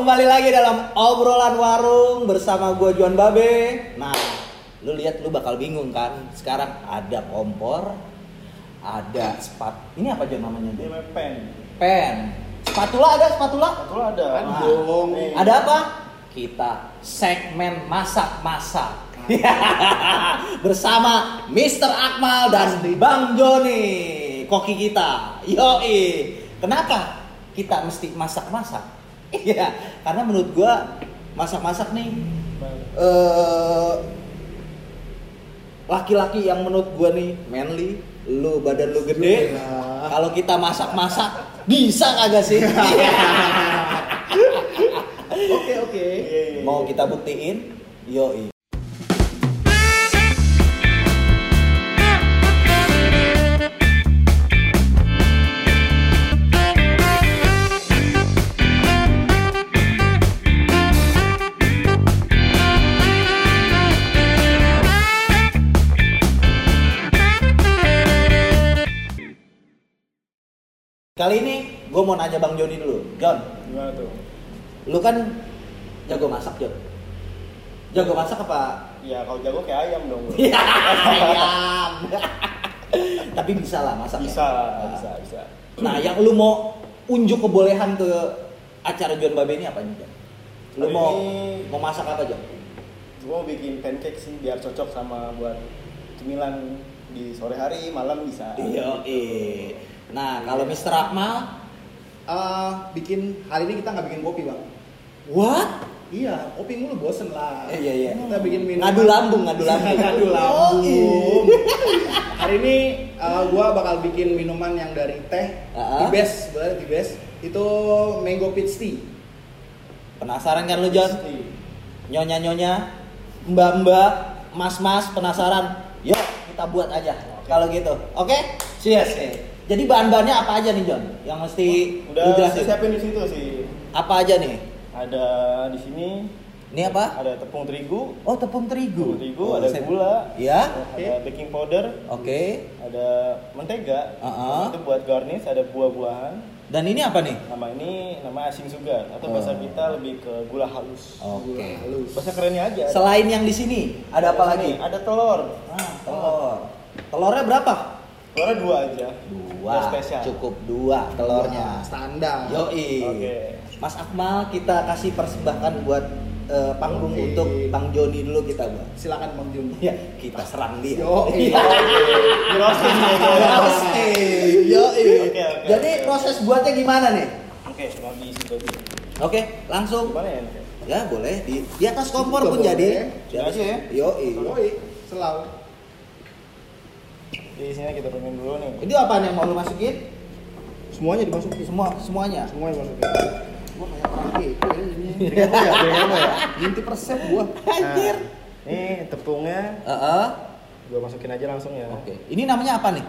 kembali lagi dalam obrolan warung bersama gue Juan Babe. Nah, lu lihat lu bakal bingung kan? Sekarang ada kompor, ada spat. Ini apa John namanya? Main pen. Pen. Spatula ada spatula? Betul ada. Nah, dong. Ada apa? Kita segmen masak-masak. Bersama Mr. Akmal dan Bang Joni, koki kita. Yoi. Kenapa kita mesti masak-masak? Iya, karena menurut gua masak-masak nih eh laki-laki yang menurut gua nih manly, lu badan lu gede. Alhamdulillah. Kalau kita masak-masak bisa kagak sih? Oke oke. Iya, iya, Mau iya. kita buktiin? Yoi. Kali ini gue mau nanya Bang Joni dulu. John, Gimana tuh? lu kan jago masak, John. Jago masak apa? Ya kalau jago kayak ayam dong. Iya, ayam. Tapi bisa lah masak. ya? Bisa, Nah. bisa, bisa. Nah, yang lu mau unjuk kebolehan ke acara John Babe ini apa nih, John? Lu Hari mau ini- mau masak apa, John? Gue mau bikin pancake sih biar cocok sama buat cemilan di sore hari, malam bisa. Iya, eh. Nah, kalau Mr. Akmal, Eh, bikin hari ini kita nggak bikin kopi bang. what? Iya, kopi mulu bosen lah. Eh, iya, iya. Kita bikin minum. Ngadu lambung, ngadu lambung. ngadu lambung. Oh, hari ini eh, gua bakal bikin minuman yang dari teh. Ah. Tibes, sebenarnya Tibes. Itu mango peach tea. Penasaran kan lu, John? Nyonya-nyonya, mbak-mbak, mas-mas penasaran? Yuk, kita buat aja. Kalau gitu. Oke? Cheers. Jadi bahan-bahannya apa aja nih, John? Yang mesti Udah jelasin. saya siapin di situ sih. Apa aja nih? Ada di sini Ini apa? ada tepung terigu, Oh, tepung terigu. tepung terigu, Oh, ada saya- gula, Ya. ada baking powder, Oke. ada mentega, Uh-uh. itu buat garnish, ada buah-buahan. Dan ini apa nih? Nama ini nama asin sugar atau bahasa Oh. kita lebih ke gula halus. Oke. Halus. Bahasa kerennya aja. Selain yang di sini, ada apa lagi? Ada telur. Ah, telur. Telurnya berapa? Telurnya dua aja. Dua. Spesial. Cukup dua telurnya. Standar. Yoi. Oke. Mas Akmal kita kasih persembahkan buat eh, panggung Oke. untuk Bang Joni dulu kita buat. Silakan Bang Jun. Ya, kita serang dia. Di roasting. Roasting. Oke, Jadi proses buatnya gimana nih? Oke, diisi dulu. Oke, langsung. Gimana ya? Ya, boleh di di atas kompor Juga pun boleh. jadi. Di atas ya? Yoi. Selalu. Di sini kita tuangin dulu nih. Itu apa yang mau lu masukin? Semuanya dimasukin. Semua semuanya. Semuanya dimasukin. Gua kayak perang gitu ini. Berikan ya, berikan ya. Inti persen gua. Anjir. Nah, ini tepungnya Heeh. gua masukin aja langsung ya. Oke. Ini namanya apa nih?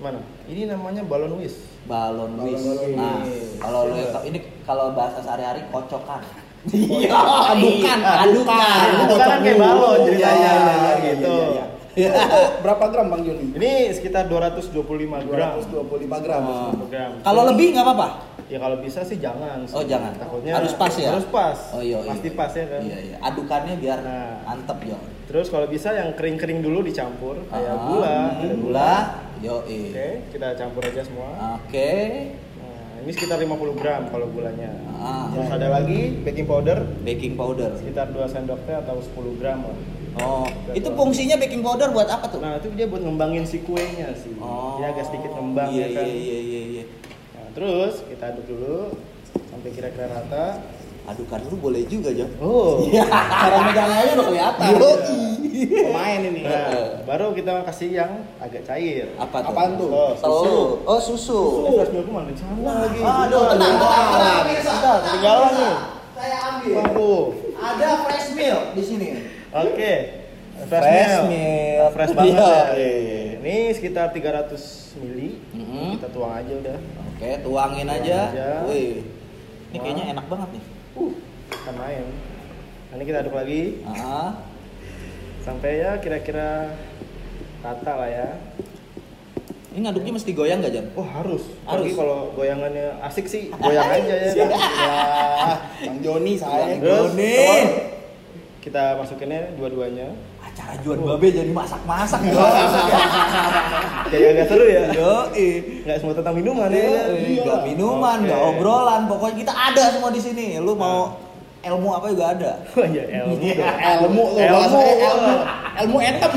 Mana? Ini namanya balon whisk. Balon whisk. Nah, kalau lu ini kalau bahasa sehari-hari kocokan. Iya, adukan, adukan. Itu kan kayak balon ceritanya. Iya, iya, gitu. iya, iya. Itu berapa gram Bang Juni? Ini sekitar 225 gram. 225 gram. Oh. gram. Kalau lebih nggak apa-apa. Ya kalau bisa sih jangan. sih. Oh, jangan. Takutnya Harus pas ya? Harus pas. Oh iya. iya. Pasti pas ya kan. Iya iya. Adukannya biar Nah. antep yo. Terus kalau bisa yang kering-kering dulu dicampur kayak Ah, gula, hmm, gula. Yo Oke, kita campur aja semua. Oke. Nah, ini sekitar 50 gram kalau gulanya. Ah. Terus ada lagi baking powder Baking powder. sekitar 2 sendok teh atau 10 gram lah. Oh, itu fungsinya baking powder buat apa tuh? Nah, itu dia buat ngembangin si kuenya sih. Oh. Dia agak sedikit ngembang iya, ya kan. Iya iya iya iya. Nah, terus kita aduk dulu sampai kira-kira rata. Adukan dulu boleh juga, Jo. Oh. Iya. Cara megangnya udah kelihatan. Yoi. Pemain ini. Nah, baru kita kasih yang agak cair. Apa tuh? Apaan tuh? Oh, Telur. Oh, susu. Oh, fresh milk mana di sana lagi. Aduh, tenang, tenang, tenang. Bentar, ketinggalan nih. Saya ambil. Waduh. Ada fresh milk di sini. Oke. Fresh milk. Fresh banget Iya. ya. Ini sekitar 300 mili. Mhm. Kita tuang aja udah. Oke, tuangin aja. Tuang aja. Wih. Ini kayaknya enak banget nih. Uh, kan main. Nah, ini kita aduk lagi Ah, sampai ya kira-kira rata lah ya. ini ngaduknya mesti goyang gak, Jan? Oh harus. Harus. Kalau goyangannya asik sih, goyang aja ya. Wah, Bang Joni saya. Joni. kita masukinnya dua-duanya. Acara jual babe jadi masak-masak. Kayak agak seru ya. Yo, Nggak semua tentang minuman ya. Enggak minuman, Oke. enggak obrolan, pokoknya kita ada semua di sini. Lu mau ilmu apa juga ada. Oh iya, ilmu dong. Ilmu tuh Ilmu. bahasanya ilmu. Ilmu etem.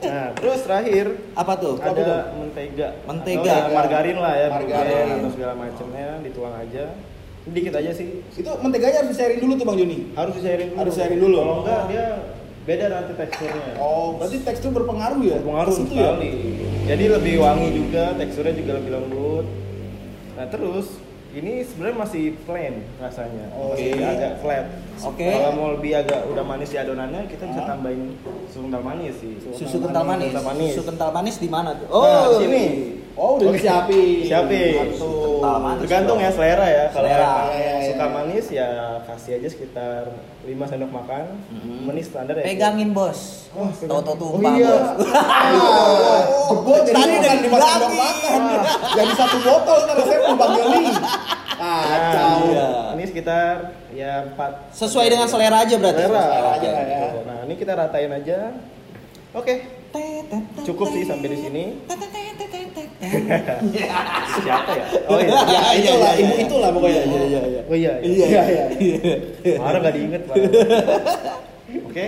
Nah, terus terakhir Apa tuh? ada mentega. Mentega. Atau ya margarin lah ya, Margarin. margarin atau segala macamnya dituang aja. Dikit aja sih. Itu menteganya harus dicairin dulu tuh Bang Joni. Harus dicairin dulu. Harus dicairin dulu. Kalau enggak dia beda nanti teksturnya. Oh, berarti tekstur berpengaruh ya? Pengaruh Ke situ ya? Jadi lebih wangi juga, teksturnya juga lebih lembut. Nah terus ini sebenarnya masih plain rasanya, Oke. masih agak flat. Oke. Kalau mau lebih agak udah manis di adonannya, kita bisa Ah. tambahin susu kental manis sih. Susu kental manis. Manis. Susu kental manis di mana tuh? Nah, di sini. Oh, udah disiapin. Siapin. Tergantung ya selera ya. Kalau Selera. iya, suka iya. manis ya kasih aja sekitar 5 sendok makan. Mhm. Manis standar ya. Pegangin bos. Oh. Toto Oh, tumpah iya. bos. Jebol jadi Tadi udah lima sendok dibilangin. makan. Jadi satu botol ntar resepnya Bang Joni. Kacau. Iya. Ini sekitar ya 4 Sesuai dengan selera aja berarti. selera. Selera aja lah ya. Nah, ini kita ratain aja. Oke, cukup sih sampai di sini. Siapa ya? Oh iya. Ya, itulah, ibu itulah pokoknya. Iya, iya, iya. Oh iya. Iya, iya. Marah nggak diinget Pak. Oke,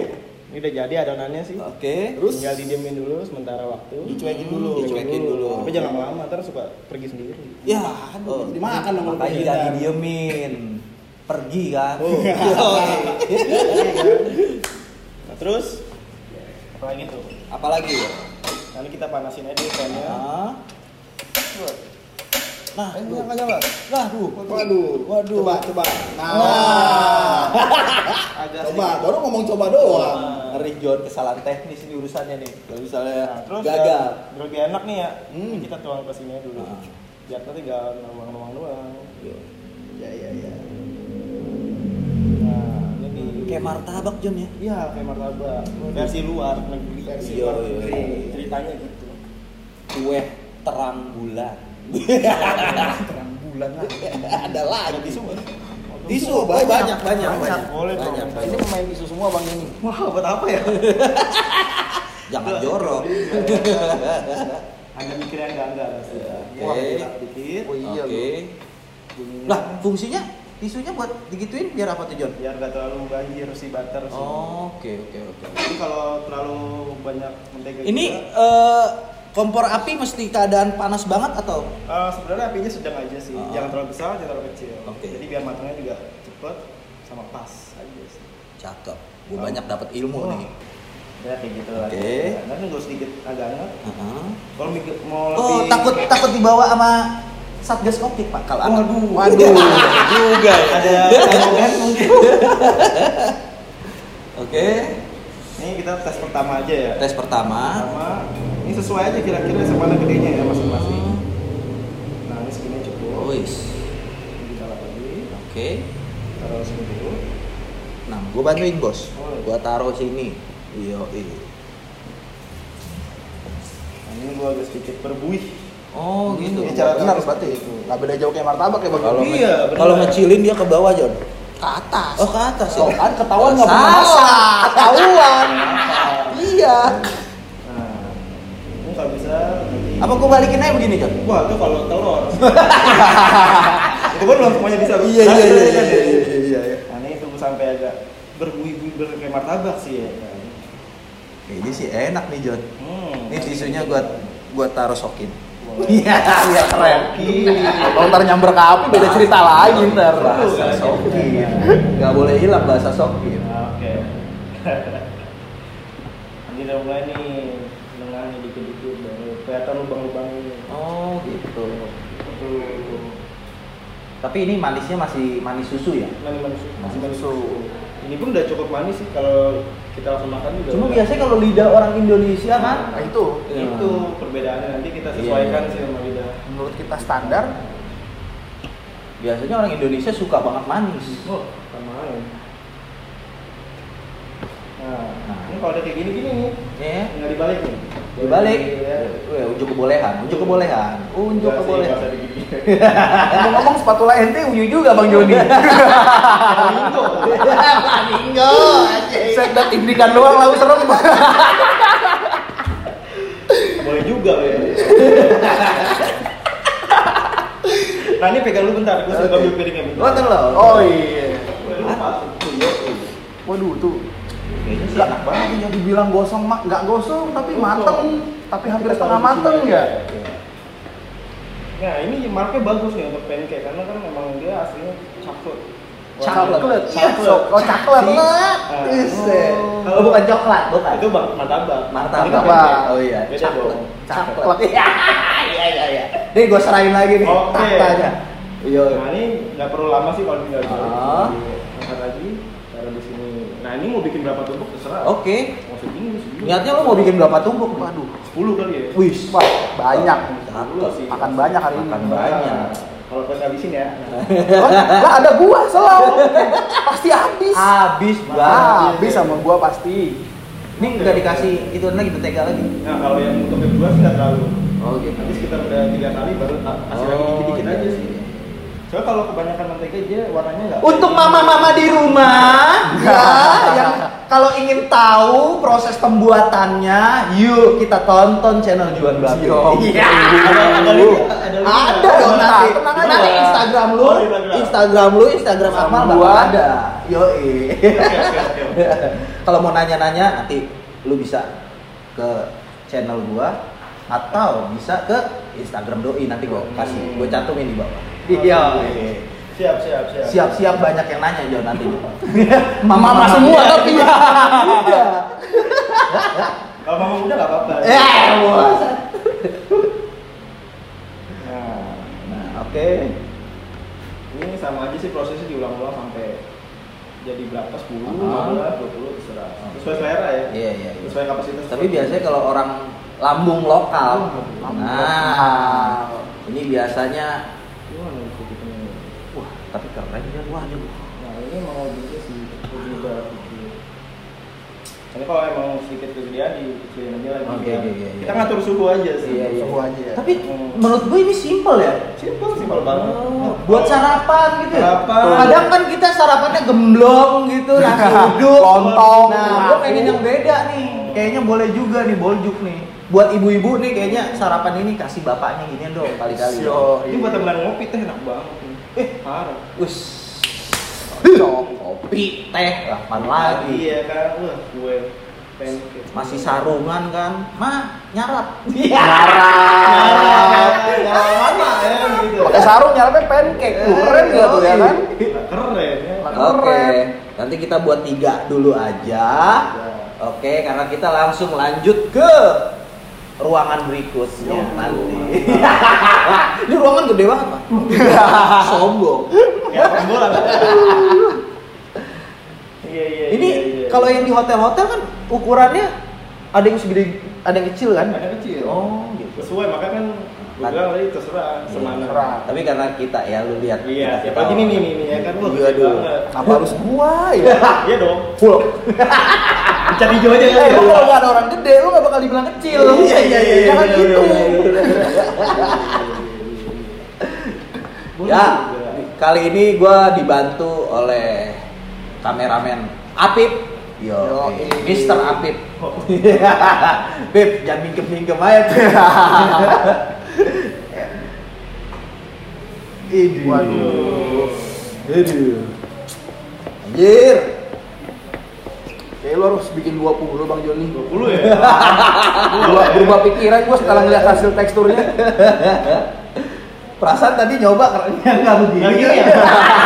ini udah jadi adonannya sih. Oke. Terus Tinggal didiemin dulu sementara waktu. dicuekin dulu. Dicuekin dulu. Tapi jangan lama, ntar suka pergi sendiri. Ya, Aduh, dimakan dong kalau Makanya pergi jangan dan- didiemin. Pergi kan. Oh. Nah, terus apa lagi tuh? Apalagi? Nanti kita panasin aja pannya. Nah. Nah, Eh, tuh. nyala. Nah, tuh. Waduh, Waduh. Coba, coba. Nah. Agak Coba, baru ngomong coba doang. Ngeri John kesalahan teknis ini urusannya nih. Kalau misalnya Nah, terus gagal. ya, lebih enak nih ya. Hmm. Kita tuang ke sini dulu. Ah. Biar nanti nggak ngomong-ngomong doang. Ya, ya, ya. Nah, ini Kayak martabak John ya. Iya, kayak martabak. Versi luar negeri. Versi luar negeri. Ceritanya gitu. Kue terang bulan. Terang bulan lah. Ada lagi. Ada tisu? Tisu, oh, banyak, banyak, banyak, Banyak, boleh dong. banyak, Ini banyak. pemain tisu semua Bang ini. Wah, buat apa ya? Jangan jorok. Ada mikir yang enggak-enggak. Oke. Wah, kita dikit. Oh iya Oke. Lah, fungsinya tisunya buat digituin biar apa tuh John? Biar nggak terlalu banjir si butter sih. Oh, oke oke oke. Jadi kalau terlalu banyak mentega Ini juga, eh, kompor api mesti keadaan panas banget atau? eh, sebenarnya apinya sedang aja sih. Ah. Jangan terlalu besar, jangan terlalu kecil. Oke. Jadi biar matangnya juga cepet sama pas aja sih. Cakep. Gue Oh. banyak dapat ilmu Oh. nih. Ya kayak gitu Oke. aja. Nanti nunggu sedikit agak hangat. Heeh. Kalau mau Oh, lebih takut takut dibawa sama Satgas Covid, Pak. Kalau. Waduh. Waduh. juga ada kandungan mungkin. Oke. Ini kita tes pertama aja ya. Tes pertama. Pertama, ini sesuai aja kira-kira sama mana gedenya ya masing-masing. Nah, ini segini cukup. Wis. Ini kita lagi. Oke. Taruh sini dulu. Nah, gue bantuin bos. Oh. Gue taruh sini. Iya, iya. Nah, ini gua agak sedikit berbuih. Oh, gitu. Ini cara Benar berarti. seperti itu. Nggak beda jauh kayak martabak ya Bang. Kalau Iya, kalau ngecilin dia ke bawah, John. ke atas. Oh, ke atas ya. Tuh kan ketahuan nggak pernah Salah. Ketahuan. Iya. Nah, ini kalau bisa nanti. Apa gue balikin aja begini, John? Wah, itu kalau telur. itu kan belum semuanya bisa. Iya, iya, iya, kan iya, ya. iya, iya, iya. Nah, ini tunggu sampai agak berbuih-buih ber- kayak martabak sih ya. kan. Ini sih enak nih, John. Hmm. Ini tisunya gua gua taruh sokin. Iya, biar keren. Kalau ntar nyamber ke api beda cerita lagi ntar. Bahasa sokin. Gak boleh hilang bahasa sokin. Oke. Ini udah mulai nih menengahi dikit-dikit baru kelihatan lubang-lubang ini. Oh, gitu. Tuh. Tapi ini manisnya masih manis susu ya? Manis manis Manis manis susu. Ini pun udah cukup manis sih kalau kita langsung makan juga. Cuma biasanya kalau lidah orang Indonesia kan Nah itu itu perbedaannya nanti kita sesuaikan sih sama lidah. menurut kita standar. biasanya orang Indonesia suka banget manis. Oh, sama aja. Nah, Nah. ini kalau udah kayak gini-gini nih, Ya. tinggal dibalik nih. Dibalik. Weh, unjuk kebolehan, unjuk kebolehan, unjuk kebolehan. Ngomong-ngomong spatula ente unyu juga Bang Joni. Flamingo. Flamingo. Sekdat indikan doang lalu serem. Boleh juga ya. nah ini pegang lu bentar, gue suka ambil piringnya bentar. Oh iya. Waduh tuh. Kayaknya sih enak banget. banget ya dibilang gosong mak nggak gosong tapi Gosong. mateng tapi hampir Kita setengah mateng sini ya. aja. Nah ini marknya bagus nih untuk pancake karena kan memang dia aslinya coklat. Coklat. Coklat. Oh coklat. Coklat. Ah. Iset. Oh. Oh, bukan coklat, bukan. Itu bang martabak. Martabak. Kan. Oh iya, coklat. Coklat. Iya, iya, iya, iya. Nih gue serahin lagi nih Oke. taktanya. Iya. Nah ini nggak perlu lama sih kalau tinggal Ah. angkat lagi. Nah ini mau bikin berapa tumpuk terserah. Oke. Mau segini, segini. Niatnya lo mau bikin berapa tumpuk? Waduh. 10 kali ya. Wih, Wah, banyak. Sepuluh sih. Makan banyak hari ini. Makan banyak. Kalau kau habisin ya. Oh, Lah ada gua selalu. Pasti habis. Habis banget. habis sama gua pasti. Ini nggak dikasih itu lagi mentega lagi. Nah kalau yang untuk kedua sih nggak terlalu. Oh gitu. Nanti sekitar udah tiga kali baru kasih lagi dikit-dikit aja sih. Soalnya kalau kebanyakan mentega dia warnanya nggak. Untuk mama-mama di rumah, ya, yang kalau ingin tahu proses pembuatannya, yuk kita tonton channel Juan Babe. Yo. Iya. Ada ada dong nanti. Aja. Nanti Instagram lu, Oh, Instagram. Lu, Instagram Akmal bakal ada. Yo. Kalau mau nanya-nanya nanti lu bisa ke channel gua atau bisa ke Instagram doi nanti gua kasih gua cantumin di bawah. Iya. Siap siap siap. Siap-siap banyak yang nanya Jo nanti. Mama semua tapi. Iya. Kalau mama muda nggak apa-apa. Ya, bos. Nah, Nah, oke. ini sama aja sih prosesnya diulang-ulang sampai jadi berapa? 10, Ah. 15, 20 terserah. Sesuai selera ya. Iya, iya, iya. Sesuai kapasitas. Tapi biasanya kalau orang lambung lokal, nah, ini biasanya gitu wah, tapi keren ya wah. ini. Nah ini mau juga sih kecil. Tapi kalau emang sedikit kegedean dikecilin aja lagi. Oke, ya. oke, iya, iya. Kita ngatur suhu aja sih. Iya, iya. Suhu aja ya. Tapi Hmm. menurut gue ini simple ya. Simpel, simpel banget. Oh, buat sarapan gitu ya. Sarapan. Kadang kan kita sarapannya gemblong gitu, nasi uduk, Lontong. Nah, gue pengen yang beda nih. Kayaknya boleh juga nih boljuk nih. Buat ibu-ibu nih kayaknya sarapan ini kasih bapaknya gini dong kali-kali. Yo, Ini buat temenan ngopi teh enak banget nih. Eh, Parah. Us. Kopi, teh, apaan lagi? Iya kan, wah gue pancake. Masih sarungan kan? Ma, nyarap. Iya. Nyarap. Nyarap mana ya gitu. Pakai sarung nyarapnya pancake. Tuh, keren gak tuh ya kan? Nah, Keren ya. Oke, Keren. nanti kita buat tiga dulu aja. Oke, karena kita langsung lanjut ke ruangan berikutnya Yo. nanti. Ini ruangan gede banget, Pak. Sombong. Ya. Iya iya. Ini iya, kalau yang di hotel-hotel kan ukurannya ada yang segede, ada yang kecil kan? ada kecil. Oh, gitu. Sesuai makanya kan gue bilang tadi terserah semana. terserah. Tapi karena kita ya lu lihat. Iya, siapa lagi tahu. nih nih nih ya kan Iya, gede banget. Kenapa harus gua ya? Iya dong. Full. Dicat hijau aja Eh, kali ya. lu kalau nggak ada orang gede, lu nggak bakal dibilang kecil. Iya, iya, iya, iya, Jangan bener, gitu. Boleh Ya, kali ini gue dibantu oleh kameramen Apip. Yo. Mister Apip. Pip, jangan mingkem-mingkem aja. Waduh. Aduh. Anjir. Kayak lu harus bikin 20 Bang Joni. 20 ya. Gua berubah pikiran gua setelah ngeliat hasil teksturnya. Perasaan tadi nyoba kerennya nggak begini. Nggak gini ya?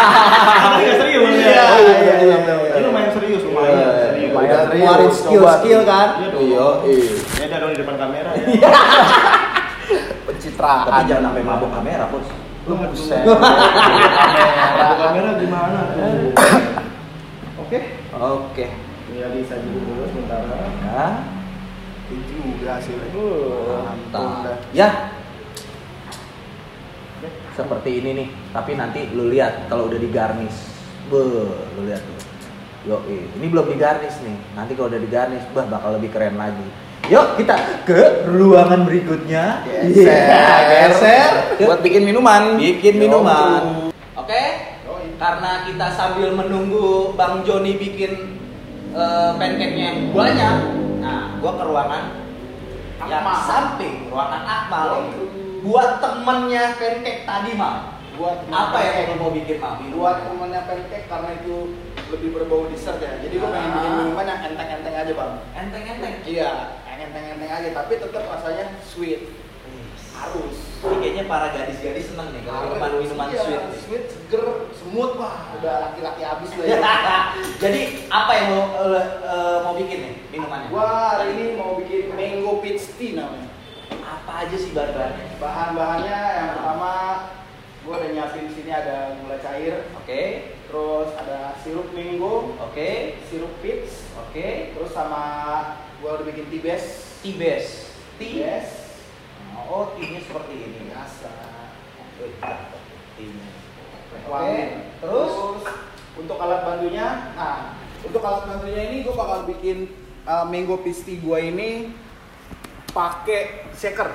Tapi nggak serius ya. Iya, iya, iya, iya. Ini lumayan serius, lumayan Iya, serius. lumayan. Serius, skill-skill kan. Iya. Iya, iya. Beda dong di depan kamera ya. Pencitraan. Tapi jangan sampai mabuk kamera, Bos. Lu buset. Ada kamera gimana tuh? Oke. Oke. Ya disaji dulu sementara. Ya, Ini juga hasilnya. Uh, mantap. Ya. Seperti ini nih, tapi nanti lu lihat kalau udah digarnish. Be, lu lihat tuh. Yo, ini belum digarnish nih. Nanti kalau udah digarnish, bah bakal lebih keren lagi. Yuk kita ke ruangan berikutnya. Geser. Iya, geser. Buat bikin minuman. bikin Yo. minuman. Oke. Yoi. Karena kita sambil menunggu Bang Joni bikin eh, pancake-nya yang banyak. Nah, gua ke ruangan yang Akmal. samping ruangan Akmal. Yoi. Buat temennya pancake tadi, Mal. Buat Apa yang lo mau bikin, Mal? buat temennya pancake karena itu lebih berbau dessert ya. Jadi gue pengen bikin Ah. minuman yang enteng-enteng aja bang. enteng-enteng. Iya, yang enteng-enteng aja. Tapi tetap rasanya sweet. Harus. Ini kayaknya para gadis-gadis seneng nih kalau minuman minuman Iya, sweet. nih. sweet, seger, semut wah. Udah laki-laki abis lah ya. Jadi apa yang lo eh, eh, mau bikin nih minumannya? Gua hari ini mau bikin mango peach tea namanya. apa aja sih bahan-bahannya? Bahan-bahannya yang pertama gua udah nyiapin di sini ada gula cair, Oke, terus ada sirup mango, oke, sirup peach, oke. terus sama gua udah bikin tea base. Tea base, tea. Yes. Oh, tea-nya seperti ini. Biasa. Tea-nya. Oke, Wangi. terus untuk alat bantunya, nah untuk alat bantunya ini gue bakal bikin uh, mango tea gue ini pakai shaker.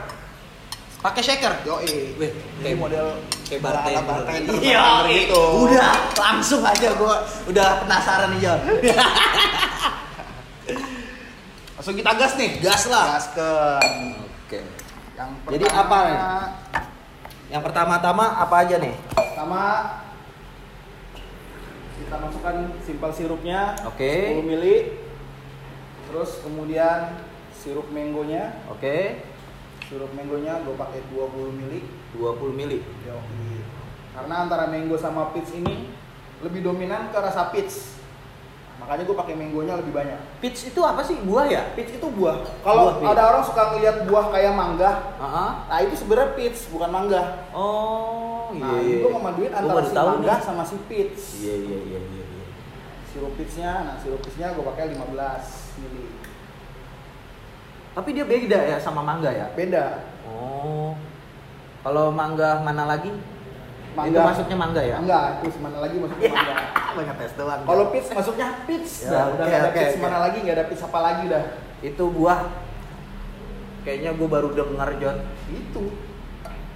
pakai shaker. Yoi. Wih, Ini model kayak bartender. bartender, Iya, bartender gitu. udah langsung aja gua udah penasaran nih, Jon. Langsung kita gas nih. Gas lah. Gaskan. Oke. Yang Jadi apa nih? Yang pertama-tama apa aja nih? Pertama kita masukkan simpel sirupnya Oke. 10 mili. Terus kemudian sirup mangonya, Oke. sirup mangonya gue pakai 20 mili. 20 mili. Yoi. Karena antara mango sama peach ini lebih dominan ke rasa peach. Makanya gue pakai mangonya lebih banyak. Peach itu apa sih? Buah ya? Peach itu buah. Kalau peach. ada orang suka ngelihat buah kayak mangga, Heeh. nah itu sebenarnya peach bukan mangga. Oh, iya. Nah, ini gue memaduin Gua antara si mangga nih. sama si peach. Iya, iya, iya, iya. iya. Sirup peachnya, nah sirup peachnya gue pakai 15 mili. Tapi dia beda ya sama mangga ya? Beda. Oh. Kalau mangga mana lagi? Mangga. Itu masuknya mangga ya? Enggak, terus mana lagi masuknya mangga. Banyak tes doang. Kalau peach masuknya peach. Ya, dah. udah oke, nggak ada peach oke. mana lagi, nggak ada peach apa lagi dah. itu buah kayaknya gue baru denger John. Itu.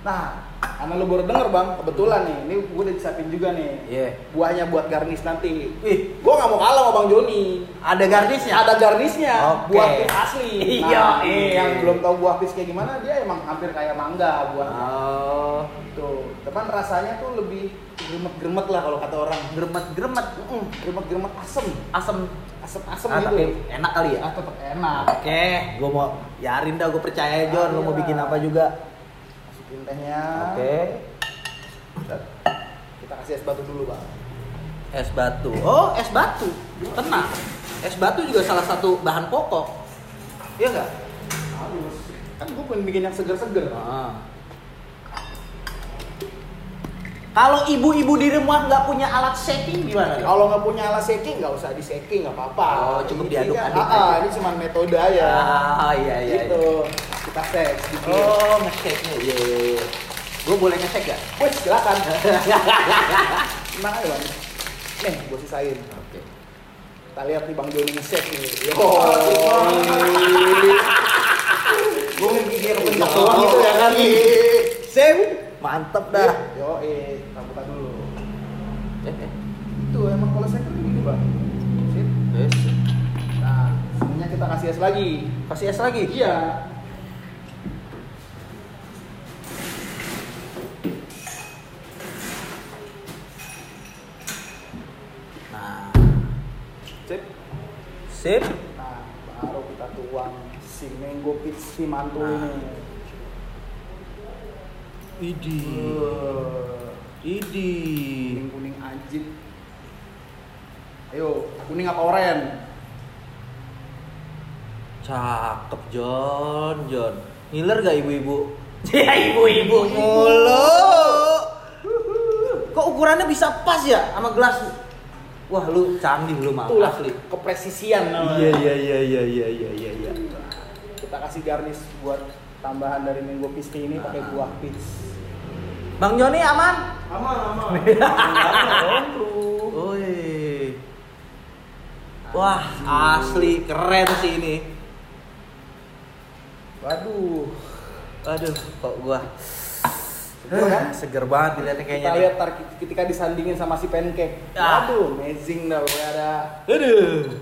Nah, karena lu baru denger bang, kebetulan nih, ini gue udah disiapin juga nih. Iya. Buahnya buat garnish nanti. Wih, Gue nggak mau kalah sama bang Joni. ada garnisnya. Ada garnishnya, Oke. buah peach asli. Iya, Nah, iya. yang belum tahu buah peach kayak gimana, dia emang hampir kayak mangga buahnya. Oh, Tuh, teman rasanya tuh lebih gremet-gremet lah kalau kata orang. gremet-gremet, Mm, Gremet-gremet asem, asem. asem-asem Ah, gitu. tapi enak kali ya. Ah, tetap enak. Oke, gue mau yarin dah, gue percaya John, lo mau bikin apa juga. Masukin tehnya. Oke, Kita kasih es batu dulu bang. es batu. Oh, es batu. Tenang. Es batu juga salah satu bahan pokok. Iya nggak? Harus. Kan gue pengen bikin yang seger-seger. Ah. Kalau ibu-ibu di rumah nggak punya alat shaking gimana? Kalau nggak punya alat shaking nggak usah di shaking nggak apa-apa. Oh, cukup Ini diaduk-aduk kan- aja. ah, ini cuma metode aja. Ah, iya iya. gitu. iya. Kita shake sedikit. Oh, nge-shake-nya. Iya, iya, iya. Gue boleh nge-shake gak? Wes silakan. Tenang aja bang. Nih, gue sisain. Oke. Kita lihat nih Bang Joni nge-shake nih. Yo. Gue ngegigir pencet doang gitu ya kan. Sim, mantep dah. Yo, eh, kita buka dulu. Eh, eh. Itu emang kalau bang. Sip. Yes. Nah, sebenarnya kita kasih es lagi. Kasih es lagi? Iya. Nah, Sip. sip. Nah, baru kita tuang si mango peach si mantul Nah. ini. Idi. Uh, Idi. kuning kuning anjing. Ayo, kuning apa oren? Cakep John, John. Ngiler gak ibu-ibu? Ya ibu-ibu mulu. Kok ukurannya bisa pas ya sama gelas? Wah lu canggih lu Itulah asli. kepresisian namanya. Iya iya iya iya iya iya iya. iya. Kita kasih garnish buat tambahan dari mango peach tea ini pakai Ah. buah peach. Bang Joni aman? Aman, aman. Woi. Wah asli keren sih ini. Waduh. Aduh, kok gua Seger kan? seger banget dilihatnya kayaknya. Kita lihat tar ketika disandingin sama si pancake. Ah. Aduh, amazing dah ada. Aduh.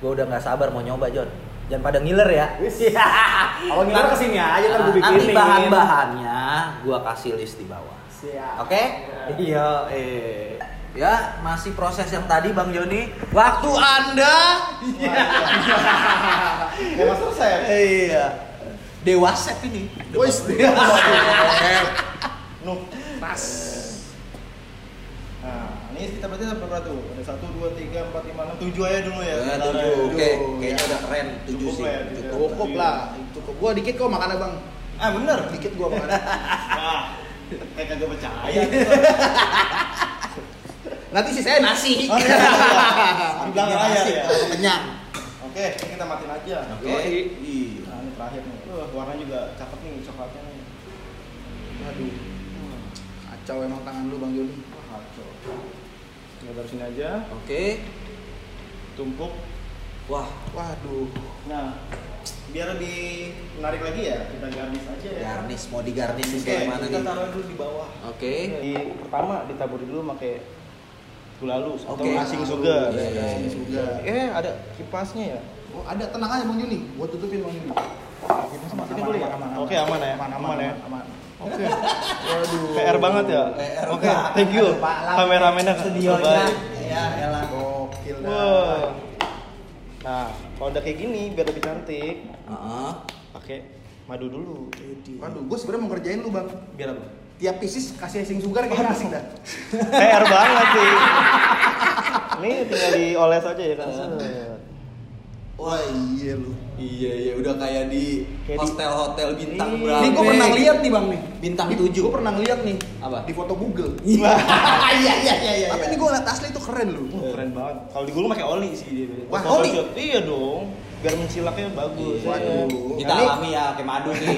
Gua udah nggak sabar mau nyoba, John. Jangan pada ngiler ya. Kalau ngiler ke sini aja ntar gue Nanti bikinin. bahan-bahannya gua kasih list di bawah. Siap. Oke? Iya, eh. Ya, masih proses yang tadi Bang Joni. Waktu Anda Kayak mas saya. Iya. Dewasep ini. Wis. Nuh, pas. Nah, ini kita berarti berapa tuh? Ada satu, dua, tiga, empat, lima, enam, tujuh aja dulu ya. Ya, Bentar tujuh. ya. Oke, kayaknya udah keren. Tujuh sih. ya. Cukup. Lah. Cukup. Gua dikit kok makannya, Bang. Ah bener. Dikit gua makan. Kayak kagak percaya. Nanti sih saya nasi. Oh, iya. Di belakang layar Nasi, ya. kenyang. Oke, ini kita matiin aja. Oke. Iya. Nah, ini terakhir nih. Wah, warna juga cakep nih coklatnya nih. Aduh. Kacau emang tangan lu, Bang Joni. Wah, kacau. Ini taruh sini aja, Oke. tumpuk. Wah, Waduh. Nah, biar lebih menarik lagi ya, kita garnish aja ya. garnish mau digarnish Oke, kayak mana kita nih? taruh dulu di bawah. Oke. Di pertama ditaburi dulu pakai gula halus atau asing sugar. Iya, iya, Asing iya. sugar. Eh, ada kipasnya ya? Oh, ada tenang aja Bang Joni. Gua tutupin Bang Joni. Aman, Ini aman, dulu ya? aman, aman. Oke, aman ya? Aman, Aman ya? aman. Oke. Waduh. PR banget ya. PR Oke, banget. thank you. Kameramennya studionya. Ya, elah. Gokil dah. Nah, kalau udah kayak gini biar lebih cantik, Heeh. pakai madu dulu. Waduh, gua sebenarnya mau ngerjain lu, Bang. Biar apa? Tiap pieces kasih icing sugar kayak asing dah. PR banget sih. Ini tinggal dioles aja ya kan. Wah, iya lu. Iya, iya udah kayak di Kayak di- hotel-hotel bintang Iya. berapa? Ini gua pernah lihat nih, Bang nih. Bintang Ini tujuh. Gua pernah lihat nih. Apa? Di foto Google. Iya, iya, iya, iya, iya. Tapi ini gua ngeliat asli itu keren lu. Wah, keren banget. Kalau di gulung pakai oli sih dia. Wah, oli? Iya dong. Biar mencilaknya bagus. Iya. Waduh. Kita Nah, ini- alami ya kayak madu nih.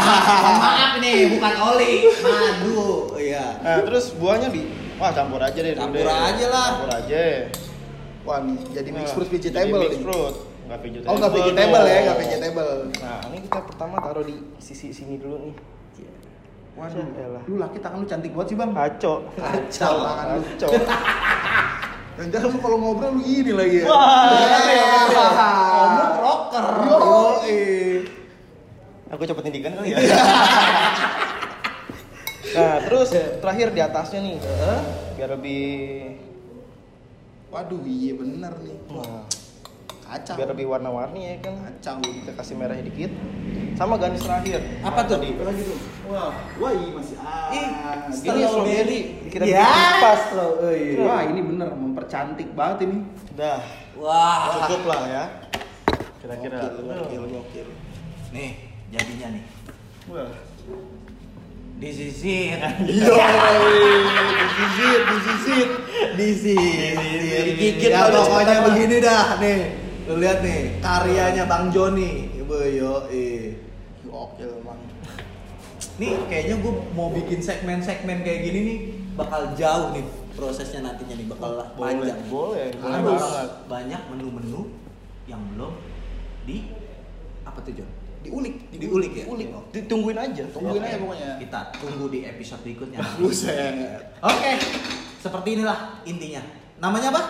Maaf nih, bukan oli, madu. Iya. Nah, terus buahnya di Wah, campur aja deh. Campur deh. aja lah. Campur aja. Wah, nih jadi mix Nah, fruit jadi vegetable. Mix nih. fruit. Enggak vegetable. Oh, enggak vegetable ya, dong. enggak vegetable. Nah, ini kita pertama taruh di sisi sini dulu nih. Waduh, lu laki tangan lu cantik banget sih, Bang. Kacau. Kacau tangan lu. Kacau. Dan jangan lu kalau ngobrol lu gini lagi ya. Wah, Ngomong rocker. Yo, Aku cepetin dikit kali ya. nah, terus terakhir di atasnya nih. Biar lebih Waduh, iya bener nih. Wah, Kacau. biar lebih warna-warni ya kan. kacau. Kita kasih merahnya dikit. Sama ganis terakhir. Apa tuh? Tadi. Lagi tuh? Wah, wah iya masih ah. Ini strawberry. Dikira Ya, pas. loh. Wah, ini bener mempercantik banget ini. Udah, Wah. cukup lah ya. Kira-kira. Gokil, gokil. Nih, jadinya nih. Wah. Disisir. Yo, disisir, disisir. Disisir. Digigit Ya, pokoknya begini dah nih. Lu lihat nih, karyanya Bang Joni. Ibu yo, eh. Gokil, Bang. Nih kayaknya gue mau bikin segmen-segmen kayak gini nih bakal jauh nih prosesnya nantinya nih bakal Boleh, panjang. boleh, boleh Harus banget. banyak menu-menu yang belum di apa tuh John? Diulik, Diulik ya? Diulik. Ditungguin aja. Tungguin Oke, aja pokoknya. Kita tunggu di episode berikutnya. Oke, seperti inilah intinya. Namanya apa?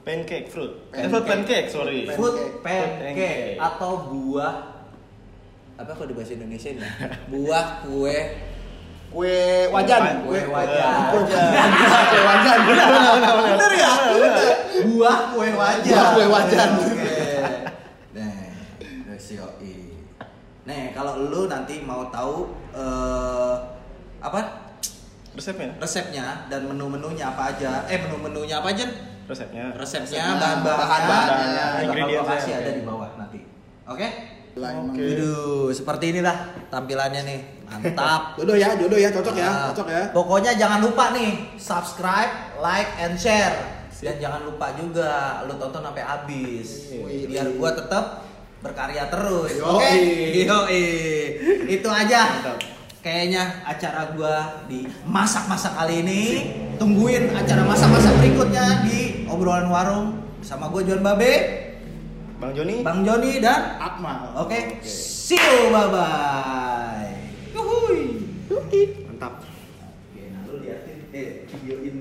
Pancake fruit. Pancake. Eh, fruit pancake, sorry. Pancake. Fruit Pancake. pancake atau buah apa kalau di bahasa Indonesia ini? Buah kue Kue wajan. Kue wajan. Kue wajan. Benar, benar, benar, ya? Buah kue wajan. Buah kue wajan. Oke. Nah, terus. Nih, kalau lu nanti mau tahu eh apa Resepnya? resepnya dan menu-menunya apa aja? Eh, menu-menunya apa aja? Resepnya. Resepnya, bahan-bahannya, bahan-bahannya, bakal gua ingredientsnya, kasih ada di bawah nanti. Oke? Emang. Oke. Aduh, seperti inilah tampilannya nih. Mantap. Jodoh ya, jodoh ya, cocok ya, cocok ya. Pokoknya jangan lupa nih subscribe, like, and share. Dan jangan lupa juga lu tonton sampai habis. Wih. Biar gua tetap berkarya terus. Oke. Yoi. Itu aja. Kayaknya acara gua di masak-masak kali ini. Tungguin acara masak-masak berikutnya di obrolan warung bersama gua Juan Babe. Bang Joni. Bang Joni dan Akmal. Oke, see you, bye bye. Yuhui. Mantap. Oke, nah lu liatin, eh videoin.